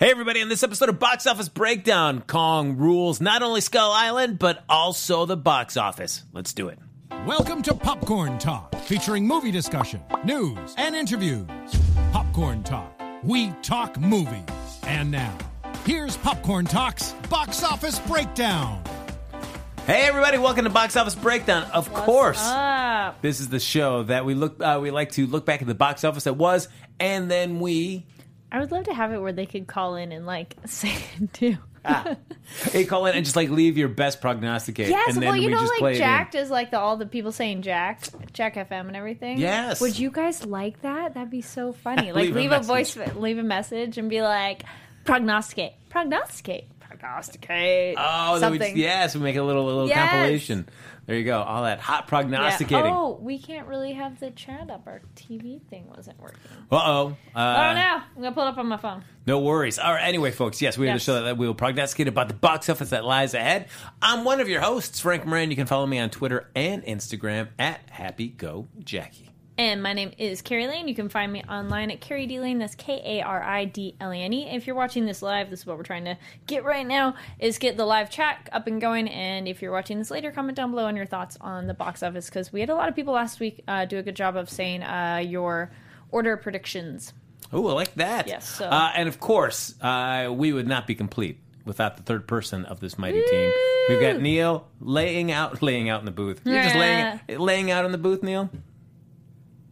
Hey, everybody, in this episode of Box Office Breakdown, Kong rules not only Skull Island, but also the box office. Let's do it. Welcome to Popcorn Talk, featuring movie discussion, news, and interviews. Popcorn Talk, we talk movies. And now, here's Popcorn Talk's Box Office Breakdown. Hey, everybody, welcome to Box Office Breakdown. Of course, up? this is the show that we look uh, we like to look back at the box office that was, and then we I would love to have it where they could call in and like say it too. Ah. hey call in and just like leave your best prognosticate. Yes, and then well, you we know, just play like. Jacked is like the all the people saying Jack, Jack FM and everything. Yes. Would you guys like that? That'd be so funny. Like Leave a leave, a, message. voice, leave a message, and be like, prognosticate, prognosticate, prognosticate. Oh, then we something. yes, we make a little a little Yes. compilation. There you go. All that hot Yeah. prognosticating. Oh, we can't really have the chat up. Our TV thing wasn't working. Uh oh. oh no! I'm gonna pull it up on my phone. No worries. All right. Anyway, folks, yes, we have Yes. the show that we will prognosticate about the box office that lies ahead. I'm one of your hosts, Frank Moran. You can follow me on Twitter and Instagram at Happy Go Jackie. And my name is Kari Lane. You can find me online at Kari D Lane. That's K A R I D L A N E. If you're watching this live, this is what we're trying to get right now: is get the live chat up and going. And if you're watching this later, comment down below on your thoughts on the box office because we had a lot of people last week uh, do a good job of saying uh, your order predictions. Oh, I like that. Yes, so- Uh, and of course, uh, we would not be complete without the third person of this mighty team. We've got Neil laying out, laying out in the booth. You're just laying, laying out in the booth, Neil.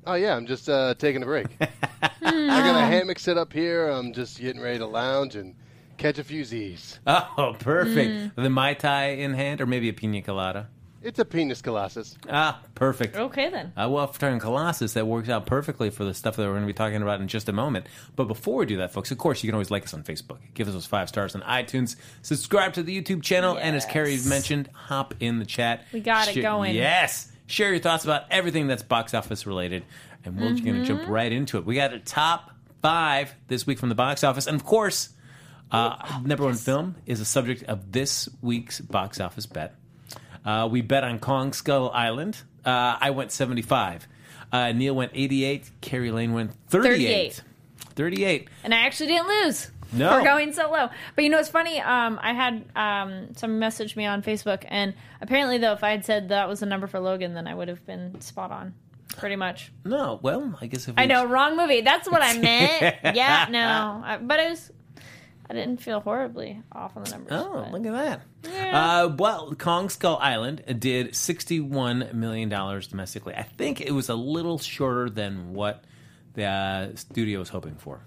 Oh yeah, I'm just uh, taking a break. I got a hammock set up here. I'm just getting ready to lounge and catch a few Z's. Oh, perfect. Mm. The mai tai in hand, or maybe a pina colada. It's a penis colossus. Ah, perfect. Okay then. Uh, well, for Colossus, that works out perfectly for the stuff that we're going to be talking about in just a moment. But before we do that, folks, of course, you can always like us on Facebook. Give us those five stars on iTunes. Subscribe to the YouTube channel. And as Kari Yes. mentioned, hop in the chat. We got it Share- going. Yes. Share your thoughts about everything that's box office related. And we're going to jump Mm-hmm. right into it. We got a top five this week from the box office. And of course, uh, number one film is the subject of this week's box office bet. Uh, we bet on Kong Skull Island. Uh, I went 75. Uh, Neil went 88. Kari Lane went 38. 38. 38. And I actually didn't lose No. for going so low. But you know it's funny? Um, I had um, someone message me on Facebook, and apparently, though, if I had said that was the number for Logan, then I would have been spot on, pretty much. No, well, I guess if I we- know, wrong movie. That's what I meant. yeah, no, I, but it was. I didn't feel horribly off on the numbers. Oh, but- look at that. Yeah. Uh, well, Kong Skull Island did $61 million domestically. I think it was a little shorter than what the uh, studio was hoping for.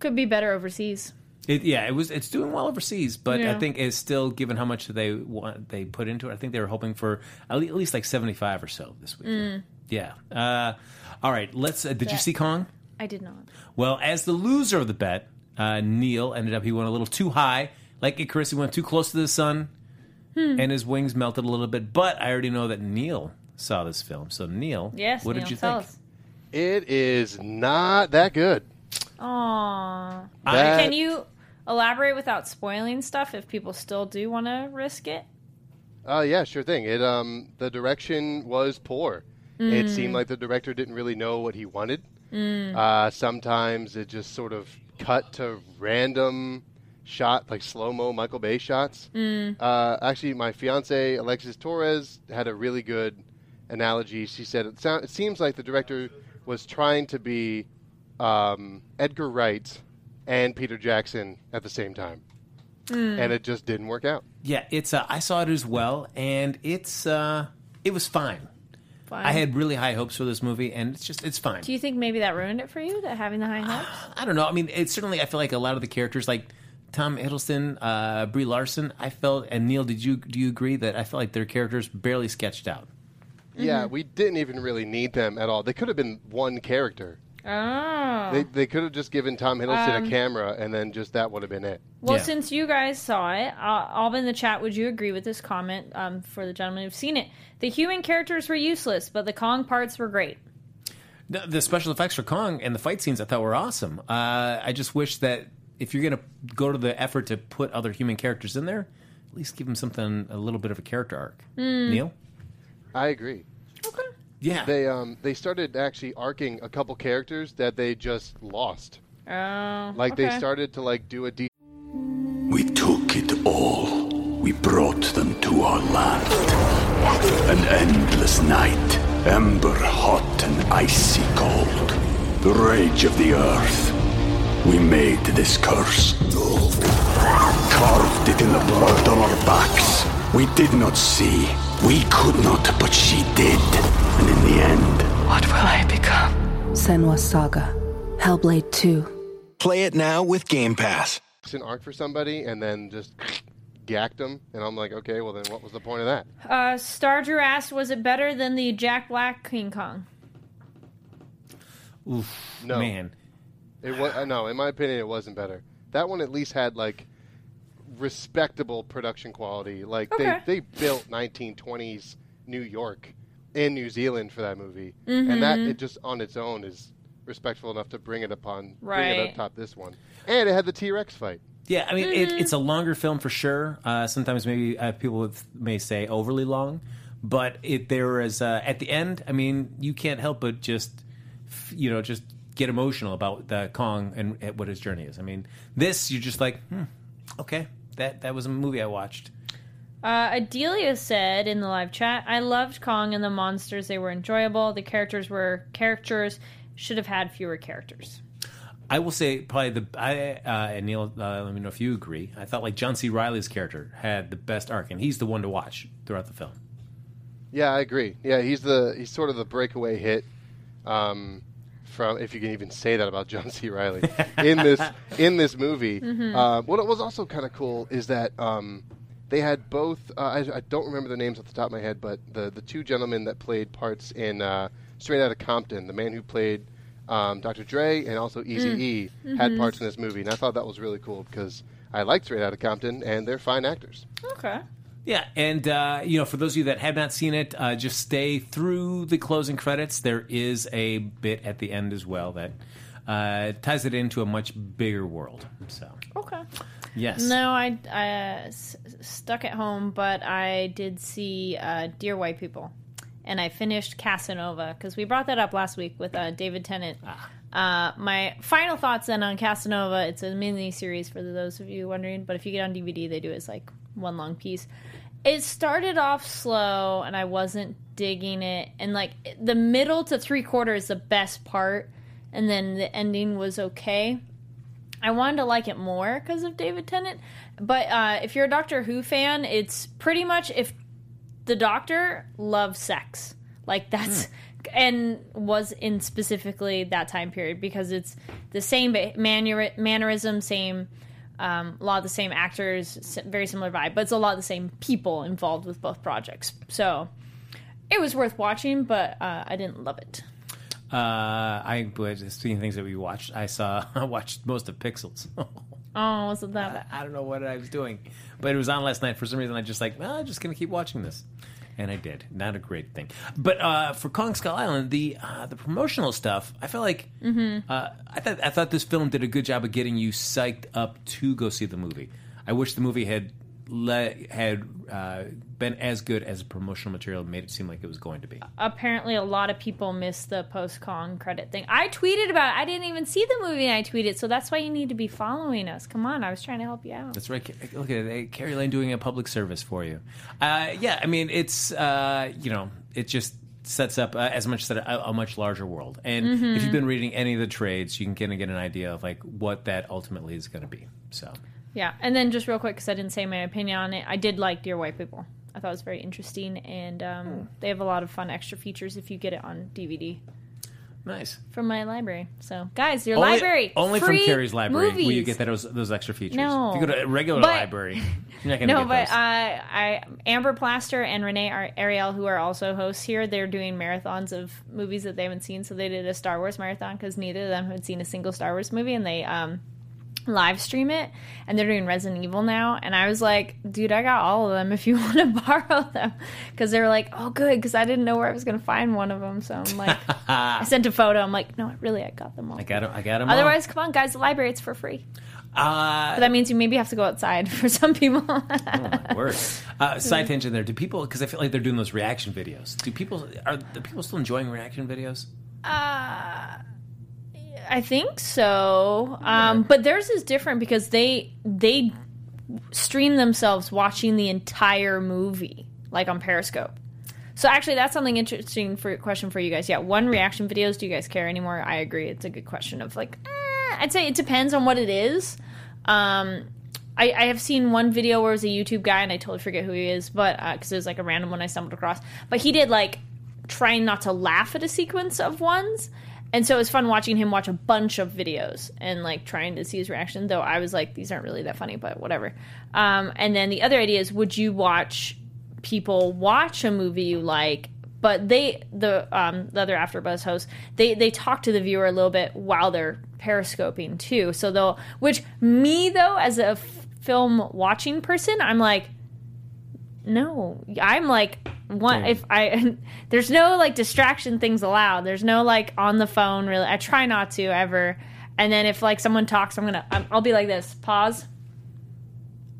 Could be better overseas. It, yeah, it was. It's doing well overseas, but I think it's still given how much they want they put into it. I think they were hoping for at least like seventy five or so this week. Mm. Yeah. Uh, all right. Let's. Uh, did you see Kong? I did not. Well, as the loser of the bet, uh, Neil ended up he went a little too high. Like Icarus, he went too close to the sun, Hmm. and his wings melted a little bit. But I already know that Neil saw this film. So Neil, Yes. what Neil, did you think? us. It is not that good. Aw. That- Can you elaborate without spoiling stuff if people still do want to risk it? Uh, yeah, sure thing. It um, the direction was poor. It Mm. seemed like the director didn't really know what he wanted. Mm. Uh, sometimes it just sort of cut to random shot, like slow mo Michael Bay shots. Mm. Uh, actually, my fiance Alexis Torres had a really good analogy. She said it, sound, it seems like the director was trying to be um, Edgar Wright and Peter Jackson at the same time, Hmm. and it just didn't work out. Yeah, it's. Uh, I saw it as well, and it's. Uh, it was fine. Fine. I had really high hopes for this movie, and it's just it's fine. Do you think maybe that ruined it for you? That having the high hopes. I don't know. I mean, it's certainly. I feel like a lot of the characters, like Tom Hiddleston, uh, Brie Larson, I felt, and Neil, did you do you agree that I felt like their characters barely sketched out? Yeah, Mm-hmm. we didn't even really need them at all. They could have been one character. Oh. They they could have just given Tom Hiddleston Um, a camera, and then just that would have been it. Well, since you guys saw it, uh, Alba in the chat, would you agree with this comment um, for the gentlemen who've seen it? The human characters were useless, but the Kong parts were great. The, the special effects for Kong and the fight scenes I thought were awesome. Uh, I just wish that if you're going to go to the effort to put other human characters in there, at least give them something a little bit of a character arc. Hmm. Neil, I agree. Yeah. They um they started actually arcing a couple characters that they just lost. Oh, Like they started to like do a deep. We took it all. We brought them to our land. An endless night, ember hot and icy cold. The rage of the earth. We made this curse. Carved it in the blood on our backs. We did not see. We could not, but she did. And in the end, What will I become? Senua Saga. Hellblade 2. Play it now with Game Pass. It's an arc for somebody and then just gacked them, and I'm like, okay, well then what was the point of that? Uh, Star Drew asked, was it better than the Jack Black King Kong? Oof, No. man. It was uh, no, in my opinion, it wasn't better. That one at least had like respectable production quality. Like Okay. they they built 1920s New York and New Zealand for that movie, and that Mhm. it just on its own is respectful enough to bring it upon bring it up top this one. And it had the T Rex fight. Yeah, I mean, Mm-hmm. it's a longer film for sure. Uh, sometimes maybe uh, people may say overly long, but it there is uh, at the end. I mean, you can't help but just you know just get emotional about the Kong and, and what his journey is. I mean, this you're just like, hmm, okay, that that was a movie I watched. Uh, Adelia said in the live chat, I loved Kong and the monsters. They were enjoyable. The characters were characters. Should have had fewer characters. I will say probably the I uh, and Neil. Uh, let me know if you agree. I thought like John C. Reilly's character had the best arc, and he's the one to watch throughout the film. Yeah, I agree. Yeah, he's the he's sort of the breakaway hit um, from if you can even say that about John C. Reilly in this in this movie. Mhm. Uh, what was also kind of cool is that um, they had both. Uh, I, I don't remember the names off the top of my head, but the the two gentlemen that played parts in uh, Straight Outta Compton, the man who played um, Dr. Dre and also Eazy E, Mm. had Mhm. parts in this movie, and I thought that was really cool because I liked Straight Outta Compton, and they're fine actors. Okay. Yeah, and uh, you know, for those of you that have not seen it, uh, just stay through the closing credits. There is a bit at the end as well that uh, ties it into a much bigger world. So, Okay. Yes, No, I, I uh, s- stuck at home, but I did see uh, Dear White People, and I finished Casanova because we brought that up last week with uh, David Tennant. Uh, my final thoughts then on Casanova. It's a mini series for those of you wondering, but if you get on DVD, they do it as like one long piece. It started off slow, and I wasn't digging it, and like the middle to three quarters the best part, and then the ending was okay. I wanted to like it more because of David Tennant. But uh, if you're a Doctor Who fan, it's pretty much if the Doctor loves sex, like that's and was in specifically that time period because it's the same manner- mannerism, same um, a lot of the same actors, very similar vibe, but it's a lot of the same people involved with both projects. So it was worth watching, but uh, I didn't love it. Uh, I was speaking of things that we watched. I saw I watched most of Pixels. Oh, wasn't that? I don't know what I was doing, but it was on last night. For some reason, I just like, well, I'm just gonna keep watching this, and I did. Not a great thing, but uh, for Kong Skull Island, the uh, the promotional stuff, I felt like Mhm. uh, I thought I thought this film did a good job of getting you psyched up to go see the movie. I wish the movie had le- had uh, been as good as promotional material made it seem like it was going to be. apparently a lot of people missed the post con credit thing. I tweeted about it. I didn't even see the movie and I tweeted, so that's why you need to be following us. Come on, I was trying to help you out. That's right. Look at it. Kari Lane doing a public service for you. Uh, yeah, I mean, it's, uh, you know, it just sets up, uh, as much said, a, a much larger world. And Mhm. if you've been reading any of the trades, you can kind of get an idea of like what that ultimately is going to be. So Yeah, and then just real quick, because I didn't say my opinion on it, I did like Dear White People. I thought it was very interesting, and um, they have a lot of fun extra features if you get it on DVD nice. from my library. So, guys, your only, library only from Kari's library will you get that, those, those extra features. No. If you go to a regular But- library, you're not going to No, get but those. uh, I Amber Plaster and Renee Ar- Ariel, who are also hosts here, they're doing marathons of movies that they haven't seen. So they did a Star Wars marathon because neither of them had seen a single Star Wars movie, and they um, live stream it. And they're doing Resident Evil now. And I was like, dude, I got all of them if you want to borrow them, because they were like, oh, good, because I didn't know where I was going to find one of them. So I'm like, I sent a photo. I'm like, no, really, I got them all. I got them I got them Otherwise, come on, guys, the library it's for free. Uh, But that means you maybe have to go outside for some people. oh my Word. Uh, side tangent there. Do people? Because I feel like they're doing those reaction videos. Do people? Are the people still enjoying reaction videos? Uh, I think so. Um, but theirs is different because they they stream themselves watching the entire movie, like on Periscope. So actually, that's something interesting for question for you guys. Yeah, one reaction videos. Do you guys care anymore? I agree. It's a good question of like, eh, I'd say it depends on what it is. Um, I, I have seen one video where it was a YouTube guy, and I totally forget who he is, but because it was like a random one I stumbled across. But he did like trying not to laugh at a sequence of ones, and so it was fun watching him watch a bunch of videos and like trying to see his reaction. Though I was like, these aren't really that funny, but whatever. Um, and then the other idea is, would you watch people watch a movie you like? But they, the um, the other AfterBuzz hosts, they they talk to the viewer a little bit while they're periscoping too. So they'll, which me though, as a f- film watching person, I'm like, no, I'm like one. If I there's no like distraction things allowed. There's no like on the phone. Really, I try not to ever. And then if like someone talks, I'm gonna I'm, I'll be like this. Pause.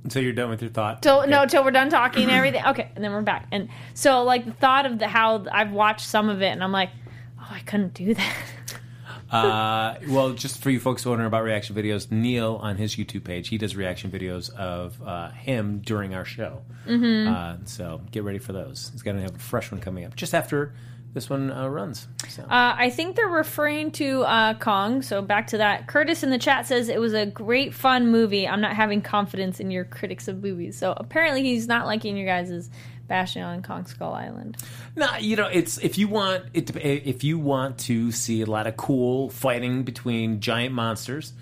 So you're done with your thought? Till no, till we're done talking and everything. Okay, and then we're back. And so like the thought of the how I've watched some of it, and I'm like, oh, I couldn't do that. Uh, well, just for you folks wondering about reaction videos, Neil on his YouTube page, he does reaction videos of uh, him during our show. Mhm. Uh, so get ready for those. He's going to have a fresh one coming up just after this one uh, runs. So. Uh, I think they're referring to uh, Kong. So back to that. Curtis in the chat says it was a great, fun movie. I'm not having confidence in your critics of movies. So apparently he's not liking your guys' bashing on Kong Skull Island. No, you know, it's if you want it to, if you want to see a lot of cool fighting between giant monsters,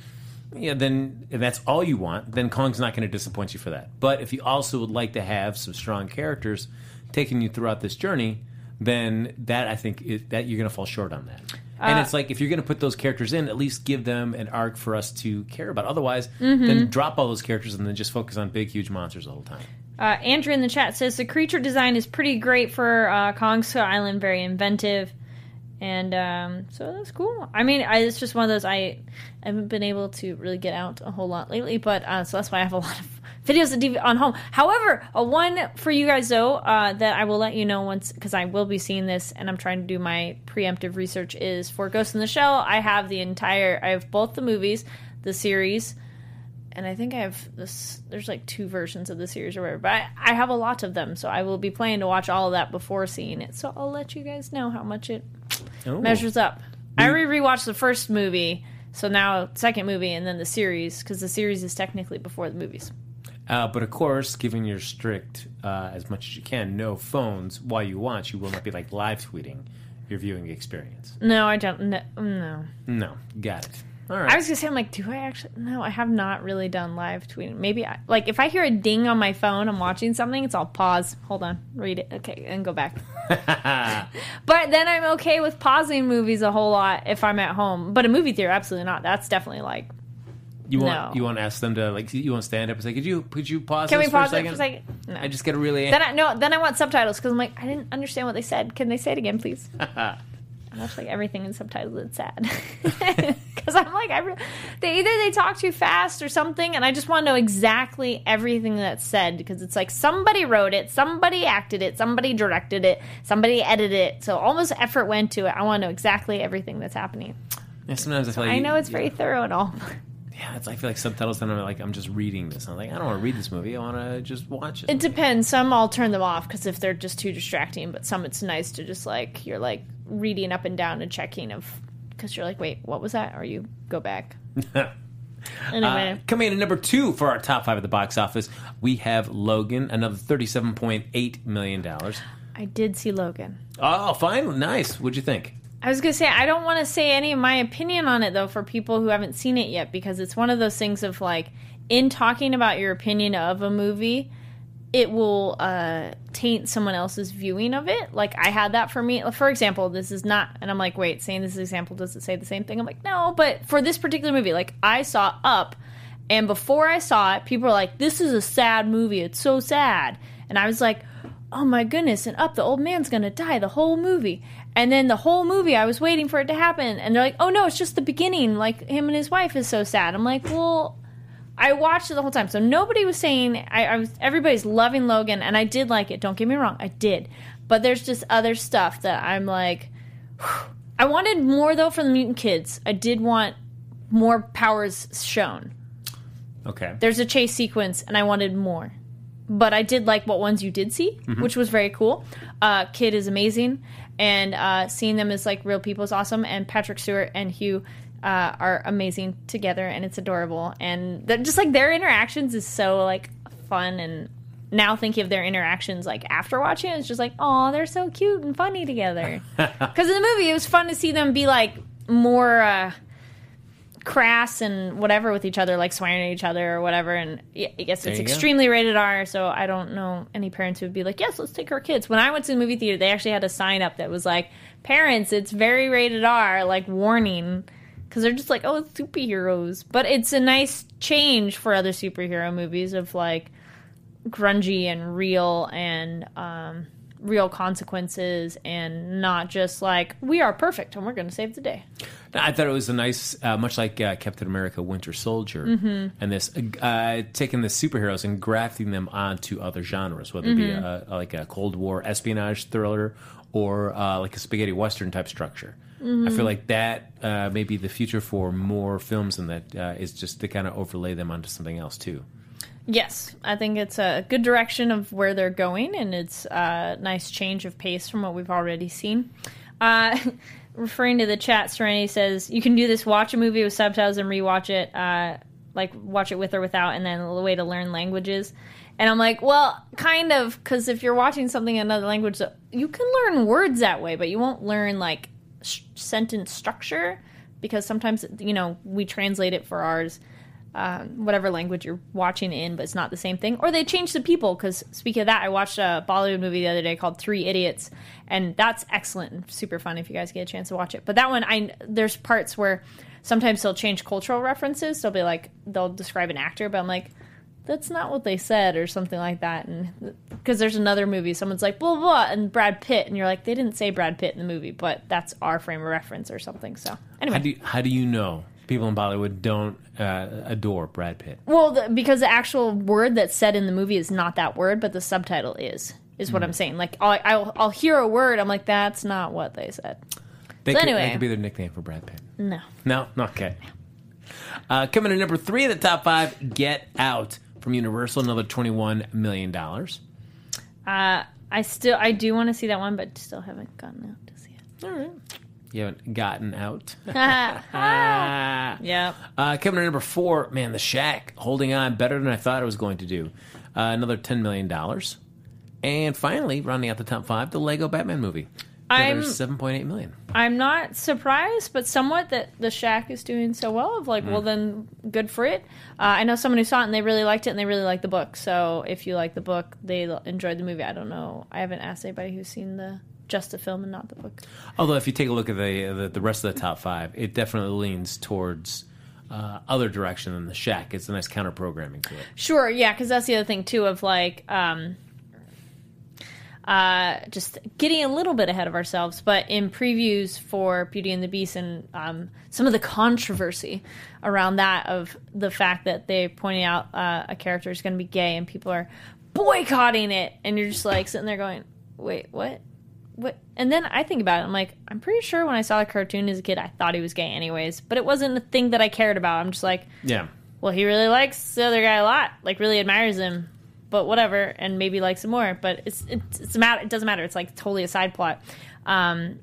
yeah, then if that's all you want, then Kong's not going to disappoint you for that. But if you also would like to have some strong characters taking you throughout this journey, then that I think is, that you're going to fall short on that. And Uh, it's like if you're going to put those characters in, at least give them an arc for us to care about. Otherwise, Mhm. then drop all those characters and then just focus on big, huge monsters all the whole time. Uh, Andrew in the chat says the creature design is pretty great for uh, Island, very inventive, and um, so that's cool. I mean, I, it's just one of those I haven't been able to really get out a whole lot lately, but uh, so that's why I have a lot of videos on home. However, a one for you guys though uh, that I will let you know once because I will be seeing this, and I'm trying to do my preemptive research is for Ghost in the Shell. I have the entire, I have both the movies, the series and I think I have this. There's like two versions of the series or whatever, but I, I have a lot of them, so I will be planning to watch all of that before seeing it. So I'll let you guys know how much it Oh. measures up. I re rewatched the first movie, so now second movie, and then the series because the series is technically before the movies. Uh, but of course, given your strict, uh, as much as you can, no phones while you watch, you will not be like live tweeting your viewing experience. No, I don't. No, no. No, got it. All right. I was gonna say, I'm like, do I actually? No, I have not really done live tweeting. Maybe, I, like, if I hear a ding on my phone, I'm watching something. It's all pause. Hold on, read it. Okay, and go back. But then I'm okay with pausing movies a whole lot if I'm at home. But a movie theater, absolutely not. That's definitely like. you want no. you want to ask them to like you want to stand up and say, could you could you pause? Can we pause for a it for second? a second? No. I just get a really. Then I no. Then I want subtitles because I'm like I didn't understand what they said. Can they say it again, please? I watch like everything in subtitles. It's sad because I'm like I re- they either they talk too fast or something, and I just want to know exactly everything that's said because it's like somebody wrote it, somebody acted it, somebody directed it, somebody edited it. So almost effort went to it. I want to know exactly everything that's happening. Yeah, sometimes I feel like I know it's yeah. very thorough and all. Yeah, it's, I feel like subtitles. Then I'm like, I'm just reading this. I'm like, I don't want to read this movie. I want to just watch it. It depends. Some I'll turn them off because if they're just too distracting. But some it's nice to just like you're like reading up and down and checking of because you're like, wait, what was that? Or you go back. Anyway, Uh, coming in at number two for our top five at the box office, we have Logan, another thirty-seven point eight million dollars. I did see Logan. Oh, fine, nice. What'd you think? I was gonna say I don't want to say any of my opinion on it though for people who haven't seen it yet because it's one of those things of like in talking about your opinion of a movie, it will uh, taint someone else's viewing of it. Like I had that for me. For example, this is not, and I'm like, wait, saying this example does it say the same thing? I'm like, no, but for this particular movie, like I saw Up, and before I saw it, people were like, this is a sad movie. It's so sad, and I was like. Oh my goodness, and up the old man's gonna die the whole movie. And then the whole movie I was waiting for it to happen and they're like, Oh no, it's just the beginning, like him and his wife is so sad. I'm like, Well, I watched it the whole time. So nobody was saying I, I was everybody's loving Logan and I did like it. Don't get me wrong, I did. But there's just other stuff that I'm like I wanted more though from the mutant kids. I did want more powers shown. Okay. There's a chase sequence and I wanted more. But I did like what ones you did see, Mhm. which was very cool. Uh, Kid is amazing, and uh, seeing them as like real people is awesome. And Patrick Stewart and Hugh uh, are amazing together, and it's adorable. And just like their interactions is so like fun. And now thinking of their interactions like after watching it, it's just like, oh, they're so cute and funny together. Because in the movie, it was fun to see them be like more. Uh, crass and whatever with each other, like swearing at each other or whatever. And yeah, I guess There it's you go. extremely rated R, so I don't know any parents who would be like, yes, let's take our kids. When I went to the movie theater, they actually had a sign up that was like, parents, it's very rated R, like warning. Because they're just like, oh, superheroes. But it's a nice change for other superhero movies of like grungy and real and um, real consequences and not just like, we are perfect and we're going to save the day. I thought it was a nice, uh, much like uh, Captain America: Winter Soldier, Mhm. and this uh, taking the superheroes and grafting them onto other genres, whether it be a, like a Cold War espionage thriller or uh, like a spaghetti western type structure. I Mhm. feel like that uh, may be the future for more films, and that uh, is just to kind of overlay them onto something else too. Yes, I think it's a good direction of where they're going, and it's a nice change of pace from what we've already seen. Uh, referring to the chat, Serenity says you can do this: watch a movie with subtitles and rewatch it, uh, like watch it with or without, and then a way to learn languages. And I'm like, well, kind of, because if you're watching something in another language, you can learn words that way, but you won't learn like sh- sentence structure because sometimes you know we translate it for ours um, whatever language you're watching in, but it's not the same thing. Or they change the people. Because speaking of that, I watched a Bollywood movie the other day called Three Idiots, and that's excellent and super fun if you guys get a chance to watch it. But that one, I there's parts where sometimes they'll change cultural references. They'll be like they'll describe an actor, but I'm like. That's not what they said, or something like that. And because there's another movie, someone's like blah, blah and Brad Pitt, and you're like, they didn't say Brad Pitt in the movie, but that's our frame of reference or something. So anyway, How do you, how do you know people in Bollywood don't uh, adore Brad Pitt? Well, the, because the actual word that's said in the movie is not that word, but the subtitle is. Is what Hmm. I'm saying. Like I'll, I'll I'll hear a word, I'm like, that's not what they said. They So could, anyway. that could be their nickname for Brad Pitt. No. No, okay. Uh, coming in at number three of the top five, Get Out from Universal, another twenty-one million dollars. Uh, I still I do want to see that one, but still haven't gotten out to see it. All right. You haven't gotten out. yeah. Uh, coming in at number four, man, The Shack holding on better than I thought it was going to do. Uh, another ten million dollars. And finally, rounding out the top five, the Lego Batman movie. I'm- seven point eight million. I'm not surprised, but somewhat that the Shack is doing so well. Of like, Mm. well, then good for it. Uh, I know someone who saw it and they really liked it and they really liked the book. So if you like the book, they enjoyed the movie. I don't know. I haven't asked anybody who's seen the just the film and not the book. Although, if you take a look at the the, the rest of the top five, it definitely leans towards uh, other direction than The Shack. It's a nice counter programming to it. Sure, yeah, because that's the other thing too of like um, uh, just getting a little bit ahead of ourselves. But in previews for Beauty and the Beast and um, some of the controversy around that of the fact that they pointed out uh, a character is going to be gay and people are boycotting it, and you're just like sitting there going, "Wait, what?" what? And then I think about it. I'm like, I'm pretty sure when I saw the cartoon as a kid, I thought he was gay, anyways. But it wasn't a thing that I cared about. I'm just like, Yeah. well, he really likes the other guy a lot, like really admires him, but whatever, and maybe likes him more. But it's it's, it's a matter. It doesn't matter. It's like totally a side plot. Um,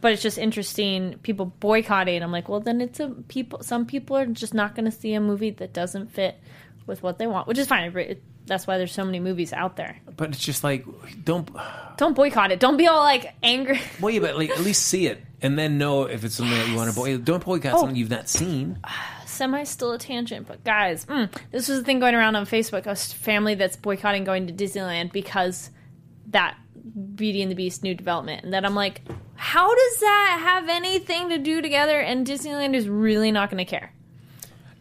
but it's just interesting. People boycotting. I'm like, well, then it's a people. Some people are just not going to see a movie that doesn't fit with what they want, which is fine. It, that's why there's so many movies out there. But it's just like don't Don't boycott it. Don't be all like angry. well, yeah, but like at least see it and then know if it's something that you want to boy. Don't boycott Oh. something you've not seen. Semi still a tangent, but guys, mm, this was a thing going around on Facebook. A family that's boycotting going to Disneyland because that Beauty and the Beast new development, and that I'm like, how does that have anything to do together? And Disneyland is really not going to care.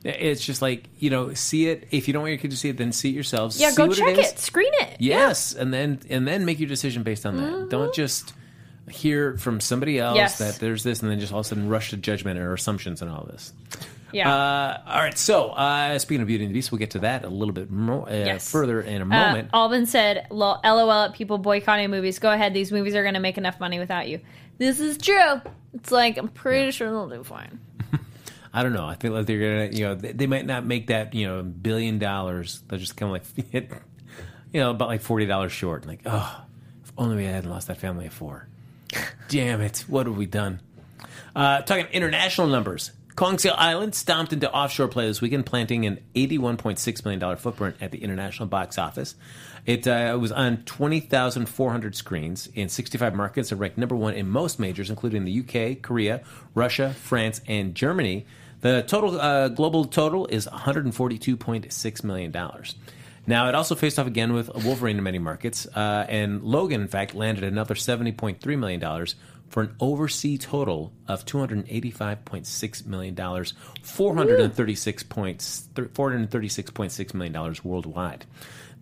It's just like you know, see it. If you don't want your kid to see it, then see it yourselves. Yeah, see go what check it, is. it, screen it. Yes, and then and then make your decision based on that. Don't just hear from somebody else Mm-hmm. Yes. that there's this, and then just all of a sudden rush to judgment or assumptions and all this. Yeah. Uh, all right. So uh, speaking of Beauty and the Beast, we'll get to that a little bit more uh, Yes. further in a Uh, moment. Albin said, "LOL at people boycotting movies. Go ahead. These movies are going to make enough money without you. This is true. It's like I'm pretty sure they'll do fine. I don't know. I feel like they're gonna, you know, they, they might not make that, you know, billion dollars. They're just kind of like, hit, you know, about like forty dollars short. Like, oh, if only we hadn't lost that family of four. Damn it! What have we done? Uh, talking international numbers. Kong Seal Island stomped into offshore play this weekend, planting an $81.6 million footprint at the international box office. It uh, was on 20,400 screens in 65 markets and ranked number one in most majors, including the UK, Korea, Russia, France, and Germany. The total uh, global total is $142.6 million. Now, it also faced off again with Wolverine in many markets, uh, and Logan, in fact, landed another $70.3 million for an overseas total of $285.6 million, $436 points, $436.6 million worldwide.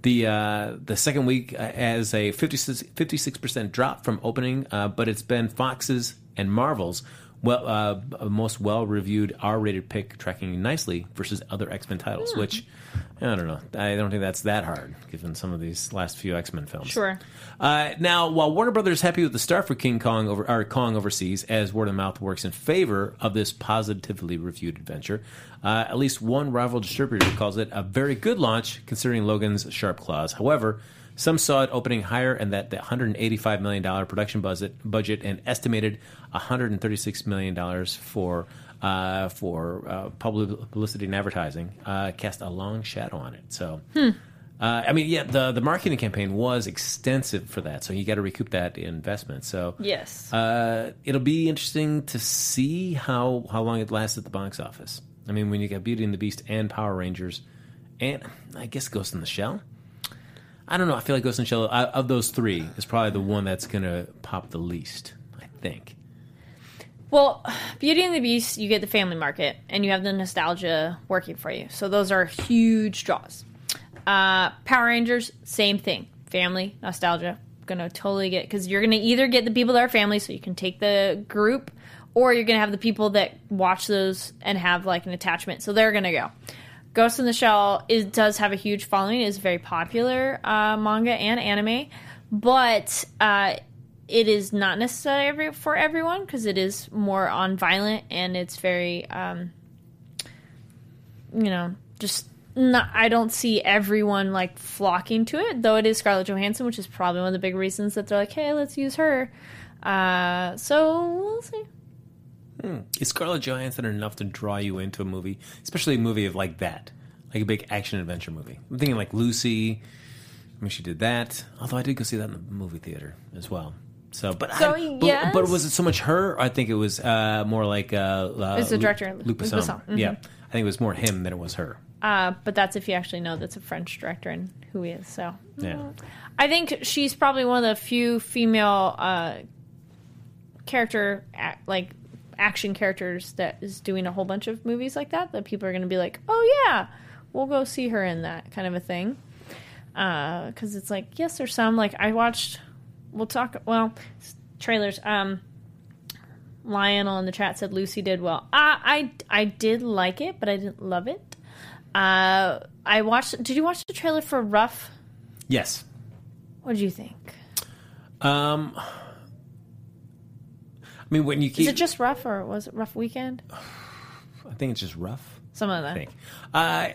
The uh, the second week uh, has a 56 percent drop from opening, uh, but it's been Fox's and Marvel's well uh, most well reviewed R rated pick, tracking nicely versus other X Men titles. Which I don't know. I don't think that's that hard given some of these last few X Men films. Sure. Uh, now, while Warner Brothers is happy with the start for King Kong over or Kong overseas, as word of mouth works in favor of this positively reviewed adventure, uh, at least one rival distributor calls it a very good launch considering Logan's sharp claws. However, some saw it opening higher, and that the 185 million dollar production budget, budget, and estimated 136 million dollars for uh, for uh, publicity and advertising uh, cast a long shadow on it. So. Uh, I mean, yeah, the the marketing campaign was extensive for that, so you got to recoup that investment. So Yes. uh, it'll be interesting to see how how long it lasts at the box office. I mean, when you got Beauty and the Beast and Power Rangers, and I guess Ghost in the Shell. I don't know. I feel like Ghost in the Shell out of those three is probably the one that's gonna pop the least. I think. Well, Beauty and the Beast, you get the family market, and you have the nostalgia working for you. So those are huge draws. Uh, Power Rangers, same thing. Family, nostalgia, gonna totally get because you're gonna either get the people that are family, so you can take the group, or you're gonna have the people that watch those and have like an attachment, so they're gonna go. Ghost in the Shell is does have a huge following. is very popular uh, manga and anime, but uh, it is not necessarily every, for everyone because it is more on violent and it's very, um, you know, just not. I don't see everyone like flocking to it, though it is Scarlett Johansson, which is probably one of the big reasons that they're like, hey, let's use her. Uh, so we'll see. Hmm. Is Scarlett Johansson enough to draw you into a movie, especially a movie of like that, like a big action adventure movie? I'm thinking like Lucy. I mean, she did that. Although I did go see that in the movie theater as well. So, but So, I, but, yes. but was it so much her? I think it was uh, more like uh, uh, It's the director, Luc Luc Besson. Besson. Mhm. Yeah, I think it was more him than it was her. Uh, but that's if you actually know that's a French director and who he is. So Yeah. I think she's probably one of the few female uh, character like action characters that is doing a whole bunch of movies like that that people are going to be like, oh yeah, we'll go see her in that kind of a thing. Because it's like yes, there's some like I watched. We'll talk. Well, trailers. Um, Lionel in the chat said Lucy did well. Uh, I I did like it, but I didn't love it. Uh, I watched. Did you watch the trailer for Rough? Yes. What did you think? Um, I mean, when you keep, Is it just rough or was it rough weekend? I think it's just rough. Some of that. I think. Uh,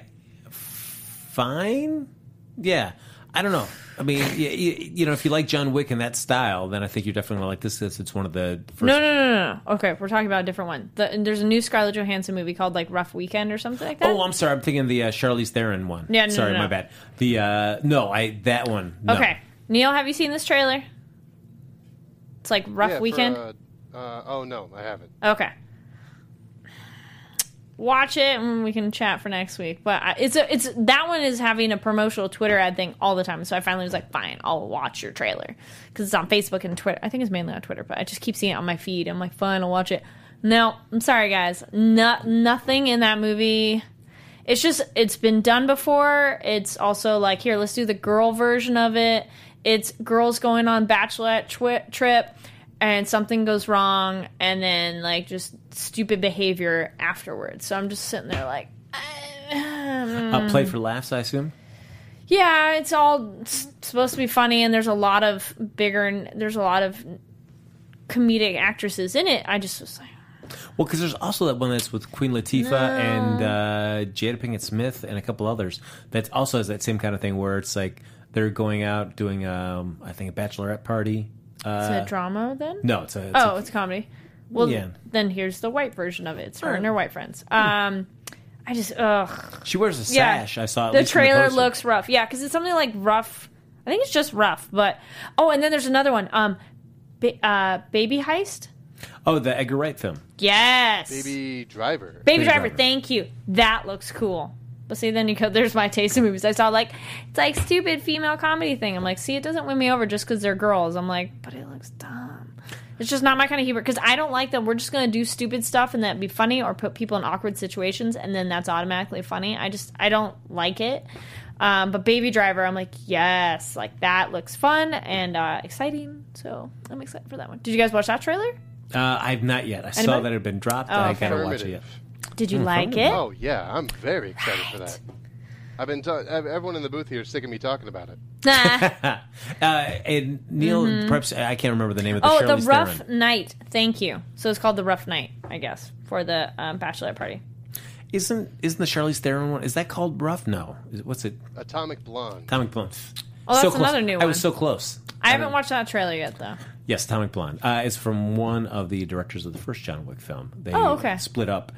fine. Yeah. I don't know. I mean, you, you know, if you like John Wick in that style, then I think you're definitely gonna like this. This it's one of the first. No, no, no, no, no. Okay, we're talking about a different one. The, and there's a new Scarlett Johansson movie called like Rough Weekend or something like that. Oh, I'm sorry. I'm thinking the uh, Charlize Theron one. Yeah, no, sorry, no, no. my bad. The uh, no, I that one. No. Okay, Neil, have you seen this trailer? It's like Rough Yeah, for, Weekend. uh, uh, oh no, I haven't. Okay. Watch it and we can chat for next week. But I- it's a, it's that one is having a promotional Twitter ad thing all the time. So I finally was like, fine, I'll watch your trailer because it's on Facebook and Twitter. I think it's mainly on Twitter, but I just keep seeing it on my feed. I'm like, fine, I'll watch it. No, I'm sorry, guys. No, nothing in that movie. It's just it's been done before. It's also like here, let's do the girl version of it. It's girls going on bachelorette twi- trip and something goes wrong and then like just stupid behavior afterwards. So I'm just sitting there like Uh, play for laughs, I assume. yeah, it's all s- supposed to be funny and there's a lot of bigger and there's a lot of comedic actresses in it. I just was like Well, because there's also that one that's with Queen Latifah and uh, Jada Pinkett Smith and a couple others that also has that same kind of thing where it's like they're going out doing, um, I think, a bachelorette party. Uh, is it a drama then? No, it's a. It's oh, a- it's a comedy. Well, Yeah. then here's the white version of it. It's her and her white friends. Um, I just ugh. she wears a Yeah. sash. I saw at the least trailer poster. looks rough. Yeah, because it's something like rough. I think it's just rough. But oh, and then there's another one. Um, ba- uh, Baby Heist. Oh, the Edgar Wright film. Yes. Baby Driver. Baby Baby Driver. Driver. Thank you. That looks cool. But see, then you go. There's my taste in movies. I saw like it's like stupid female comedy thing. I'm like, see, it doesn't win me over just because they're girls. I'm like, but it looks dumb. It's just not my kind of humor because I don't like that. We're just gonna do stupid stuff and that be funny or put people in awkward situations and then that's automatically funny. I just I don't like it. Um, but Baby Driver, I'm like, yes, like that looks fun and uh, exciting. So I'm excited for that one. Did you guys watch that trailer? Uh, I've not yet. I saw that it had been dropped. Oh, I okay. gotta watch it yet. Did you Hmm, like it? Oh yeah, I'm very excited for that. I've been ta- everyone in the booth here is sick of me talking about it. Uh, and Neil, Mhm. perhaps I can't remember the name of the oh, Charlize the Rough Theron. Night. Thank you. So it's called the Rough Night, I guess, for the um, bachelorette party. Isn't isn't the Charlize Theron one? Is that called Rough? No. Is, what's it? Atomic Blonde. Atomic Blonde. Oh, that's so another new I was so close. I haven't watched that trailer yet, though. Yes, Atomic Blonde. Uh, it's from one of the directors of the first John Wick film. They Oh, okay. split up.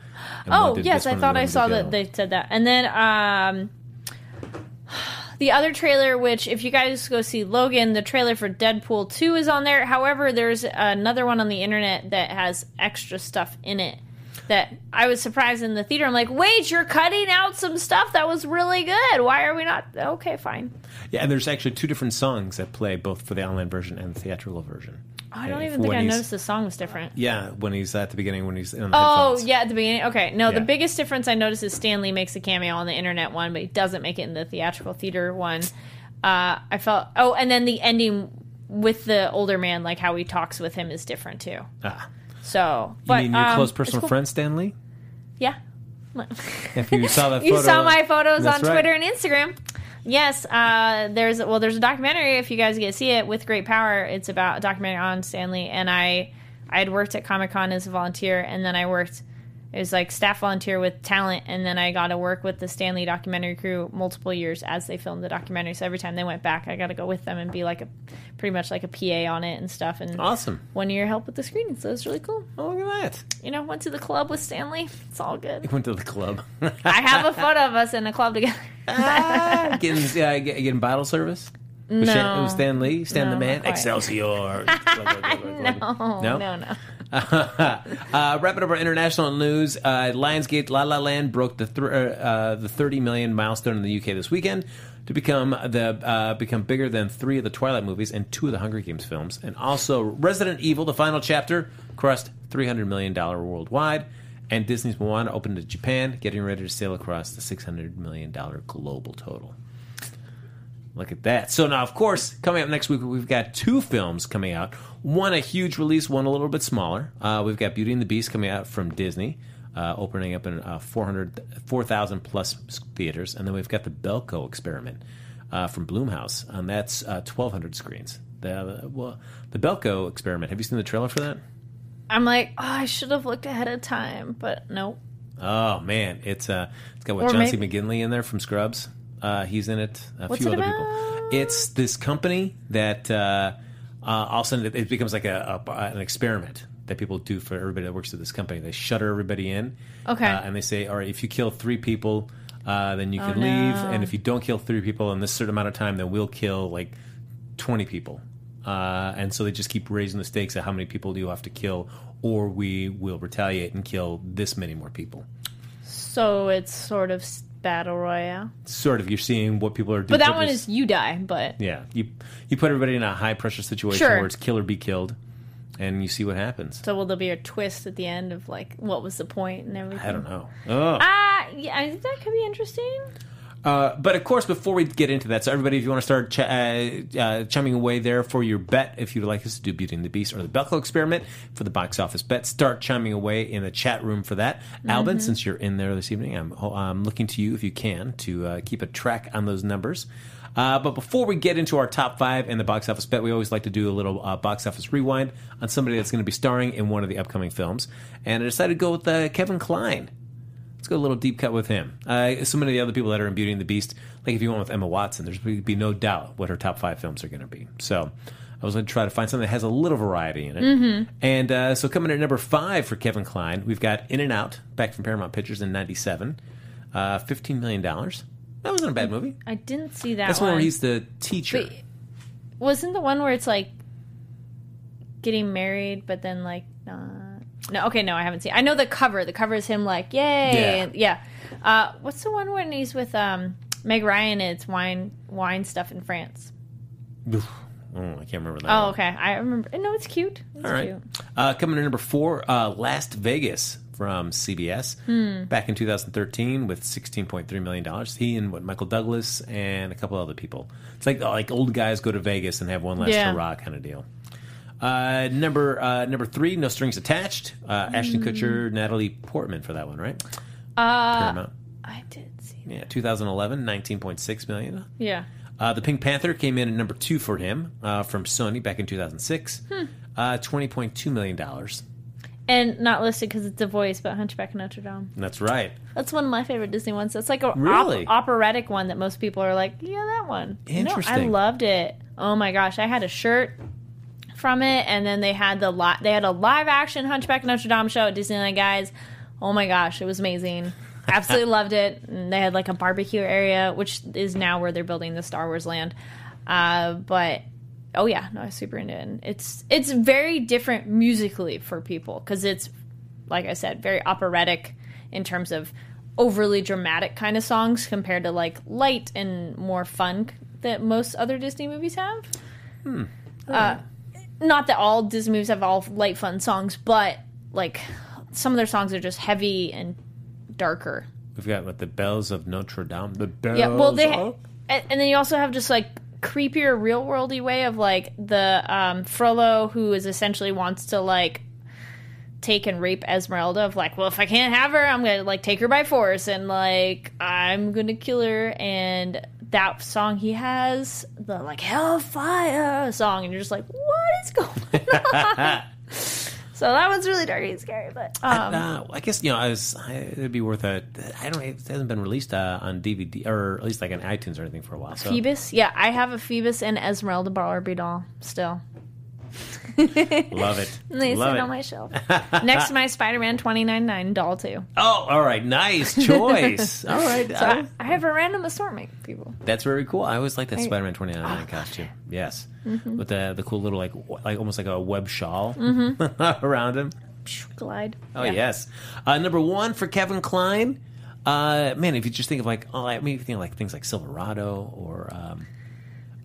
and Oh, yes, this I one, and thought I saw that they said that. And then um, the other trailer, which if you guys go see Logan, the trailer for Deadpool 2 is on there. However, there's another one on the internet that has extra stuff in it. That I was surprised in the theater. I'm like, wait, you're cutting out some stuff that was really good. Why are we not? Okay, fine. Yeah, and there's actually two different songs that play both for the online version and the theatrical version. I don't even think I noticed the song was different. Yeah, when he's at the beginning, when he's in the Oh, headphones. yeah, at the beginning. Okay, no, Yeah. the biggest difference I noticed is Stan Lee makes a cameo on the internet one, but he doesn't make it in the theatrical theater one. Uh, I felt. Oh, and then the ending with the older man, like how he talks with him, is different too. Ah. So, You but mean your um, close personal cool. friend, Stan Lee? Yeah. If you saw that you saw my photos on right. Twitter and Instagram. Yes, uh, there's well, there's a documentary if you guys get to see it with great power. It's about a documentary on Stan Lee, and I I had worked at Comic Con as a volunteer, and then I worked. It was like staff volunteer with talent, and then I got to work with the Stan Lee documentary crew multiple years as they filmed the documentary. So every time they went back, I got to go with them and be like a pretty much like a PA on it and stuff. And Awesome. one year help with the screening, so it's really cool. Oh, look at that! You know, went to the club with Stan Lee. It's all good. You went to the club. I have a photo of us in a club together. getting, uh, getting bottle service? With No. Stan, with Stan Lee, Stan No, the man. Excelsior. No? no, no. uh, wrapping up our international news, uh, Lionsgate La La Land broke the th- uh, the 30 million milestone in the UK this weekend to become the uh, become bigger than three of the Twilight movies and two of the Hunger Games films, and also Resident Evil: The Final Chapter crossed 300 million dollar worldwide, and Disney's Moana opened in Japan, getting ready to sail across the 600 million dollar global total. Look at that. So now, of course, coming up next week, we've got two films coming out. One a huge release, one a little bit smaller. Uh, we've got Beauty and the Beast coming out from Disney, uh, opening up in uh, 400, 4,000 plus theaters. And then we've got the Belko experiment uh, from Blumhouse, and that's uh, 1,200 screens. The, well, the Belko experiment, have you seen the trailer for that? I'm like, oh, I should have looked ahead of time, but nope. Oh man, it's uh, it's got what Or John C. McGinley in there from Scrubs. Uh, he's in it. A What's few it other about? people. It's this company that uh, uh, all of a sudden it, it becomes like a, a an experiment that people do for everybody that works at this company. They shutter everybody in. Okay. Uh, and they say, all right, if you kill three people, uh, then you Oh, can leave, no. and if you don't kill three people in this certain amount of time, then we'll kill like twenty people. Uh, and so they just keep raising the stakes of how many people do you have to kill, or we will retaliate and kill this many more people. So it's sort of battle royale. sort of you're seeing what people are doing. But that one is you die, but yeah. You you put everybody in a high pressure situation Sure. where it's kill or be killed, and you see what happens. so will there be a twist at the end of like what was the point and everything? I don't know. Oh. Ah, yeah, I think that could be interesting. Uh, but of course, before we get into that, so everybody, if you want to start ch- uh, uh, chiming away there for your bet, if you'd like us to do Beauty and the Beast or the Belko experiment for the box office bet, start chiming away in the chat room for that. Albin, Mhm. since you're in there this evening, I'm, I'm looking to you if you can to uh, keep a track on those numbers. Uh, but before we get into our top five and the box office bet, we always like to do a little uh, box office rewind on somebody that's going to be starring in one of the upcoming films. And I decided to go with uh, Kevin Kline. Let's go a little deep cut with him. Uh, so many of the other people that are in Beauty and the Beast, like if you went with Emma Watson, there's be no doubt what her top five films are going to be. So I was going to try to find something that has a little variety in it. Mhm. And uh, so coming in at number five for Kevin Kline, we've got In and Out, back from Paramount Pictures in '97, uh, fifteen million dollars. That wasn't a bad movie. I didn't see that That's one. one where he's the teacher. But wasn't the one where it's like getting married, but then like not? No, okay, no, I haven't seen. I know the cover. The cover is him like, yay, Yeah. yeah. Uh, what's the one when he's with um, Meg Ryan? And it's wine, wine stuff in France. Oof. Oh, I can't remember that. Oh, one. okay. I remember. No, it's cute. It's All right. cute. Uh, coming in number four, uh, Last Vegas from CBS Hmm. back in 2013 with 16.3 million dollars. He and what Michael Douglas and a couple other people. It's like like old guys go to Vegas and have one last Yeah. hurrah kind of deal. Uh, number uh, number three, No Strings Attached. Uh, Ashton Hmm. Kutcher, Natalie Portman for that one, right? Uh, Paramount. I did see. Yeah, 2011, 19.6 million. Yeah. Uh, the Pink Panther came in at number two for him uh, from Sony back in 2006. Hmm. Uh, $20.2 million. And And not listed because it's a voice, but Hunchback of Notre Dame. that's right. That's one of my favorite Disney ones. That's like a op- Really? operatic one that most people are like, yeah, that one. No, I Interesting. loved it. Oh my gosh, I had a shirt from it, and then they had the li- they had a live action Hunchback of Notre Dame show at Disneyland, guys. Oh my gosh, it was amazing. Absolutely loved it. And they had like a barbecue area, which is now where they're building the Star Wars land. Uh, but oh yeah, no, I super into it. And it's it's very different musically for people because it's like I said, very operatic in terms of overly dramatic kind of songs compared to like light and more fun that most other Disney movies have. Hmm. Uh, not that all Disney movies have all light, fun songs, but like some of their songs are just heavy and darker. We've got what the bells of Notre Dame. The bells. Yeah, well, they of- and, and then you also have just like creepier, real worldy way of like the um, Frollo who is essentially wants to like take and rape Esmeralda. Of like, well, if I can't have her, I'm gonna like take her by force and like I'm gonna kill her. And that song he has, the like Hellfire song, and you're just like, what is going on? so that one's really dark and scary, but um, uh, I guess you know I was, I, it'd be worth a. I don't. Know, it hasn't been released uh, on DVD or at least like on iTunes or anything for a while. So Phoebus, yeah, I have a Phoebus and Esmeralda Barbie doll still. love it. They love sit it. on my shelf next to my Spider-Man 29.9 doll too. Oh, all right, nice choice. all right, So I, I have a random assortment, people. that's very cool. I always like that I- Spider-Man 29 costume. Yes, Mhm. with the the cool little like w- like almost like a web shawl Mhm. around him. Glide. Oh yes, uh, number one for Kevin Kline. Uh, man, if you just think of like, oh, I mean, if you think of like things like Silverado or, um,